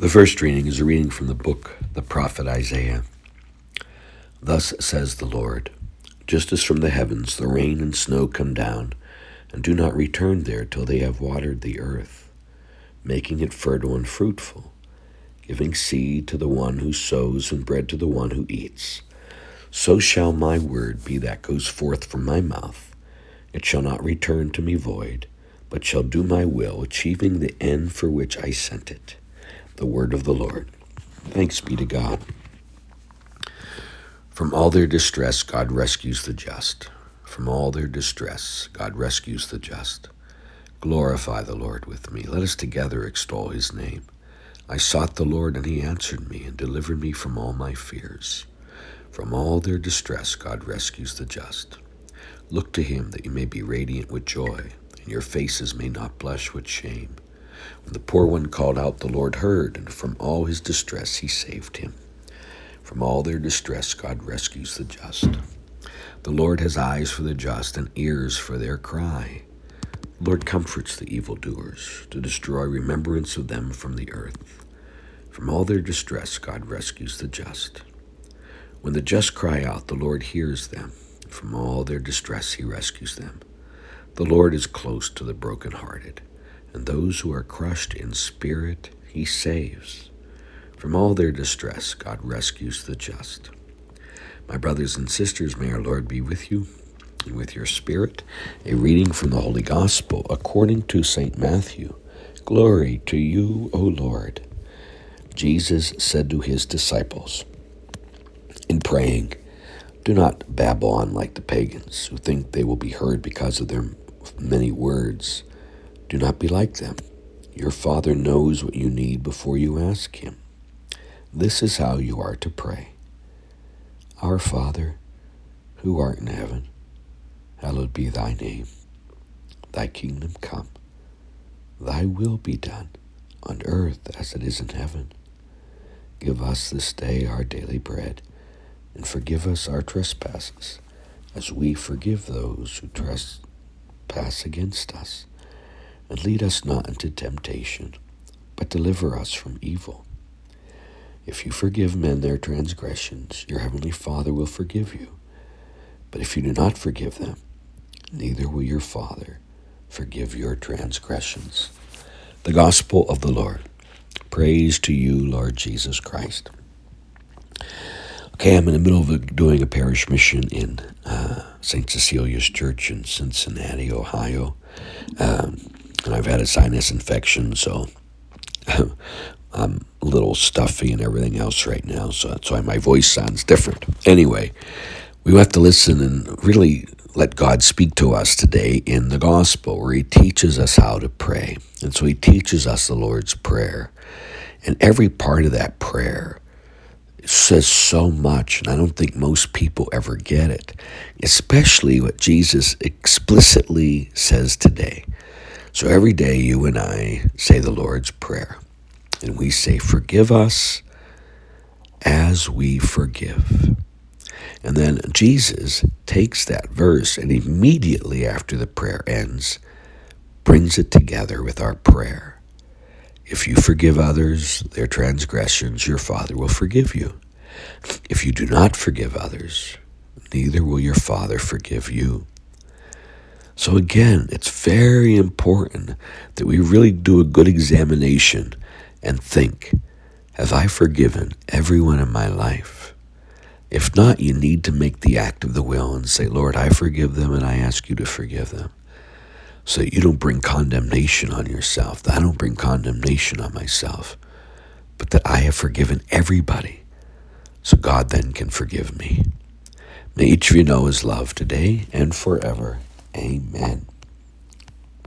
The first reading is a reading from the book, the prophet Isaiah. Thus says the Lord Just as from the heavens the rain and snow come down, and do not return there till they have watered the earth, making it fertile and fruitful, giving seed to the one who sows and bread to the one who eats, so shall my word be that goes forth from my mouth. It shall not return to me void, but shall do my will, achieving the end for which I sent it the word of the Lord. Thanks be to God. From all their distress, God rescues the just. From all their distress, God rescues the just. Glorify the Lord with me. Let us together extol his name. I sought the Lord, and he answered me and delivered me from all my fears. From all their distress, God rescues the just. Look to him that you may be radiant with joy, and your faces may not blush with shame. When the poor one called out, the Lord heard, and from all his distress he saved him. From all their distress, God rescues the just. The Lord has eyes for the just and ears for their cry. The Lord comforts the evildoers to destroy remembrance of them from the earth. From all their distress, God rescues the just. When the just cry out, the Lord hears them. From all their distress, he rescues them. The Lord is close to the brokenhearted and those who are crushed in spirit he saves. From all their distress, God rescues the just. My brothers and sisters, may our Lord be with you and with your spirit. A reading from the Holy Gospel according to St. Matthew. Glory to you, O Lord. Jesus said to his disciples, in praying, Do not babble on like the pagans who think they will be heard because of their many words. Do not be like them. Your Father knows what you need before you ask Him. This is how you are to pray Our Father, who art in heaven, hallowed be thy name. Thy kingdom come. Thy will be done on earth as it is in heaven. Give us this day our daily bread, and forgive us our trespasses, as we forgive those who trespass against us and lead us not into temptation, but deliver us from evil. If you forgive men their transgressions, your heavenly Father will forgive you. But if you do not forgive them, neither will your Father forgive your transgressions. The Gospel of the Lord. Praise to you, Lord Jesus Christ. Okay, I'm in the middle of doing a parish mission in uh, St. Cecilia's Church in Cincinnati, Ohio. Um, and I've had a sinus infection, so I'm a little stuffy and everything else right now, so that's why my voice sounds different. Anyway, we have to listen and really let God speak to us today in the gospel where He teaches us how to pray. And so He teaches us the Lord's Prayer. And every part of that prayer says so much, and I don't think most people ever get it, especially what Jesus explicitly says today. So every day you and I say the Lord's Prayer, and we say, Forgive us as we forgive. And then Jesus takes that verse and immediately after the prayer ends, brings it together with our prayer. If you forgive others their transgressions, your Father will forgive you. If you do not forgive others, neither will your Father forgive you. So, again, it's very important that we really do a good examination and think Have I forgiven everyone in my life? If not, you need to make the act of the will and say, Lord, I forgive them and I ask you to forgive them. So that you don't bring condemnation on yourself, that I don't bring condemnation on myself, but that I have forgiven everybody so God then can forgive me. May each of you know his love today and forever. Amen.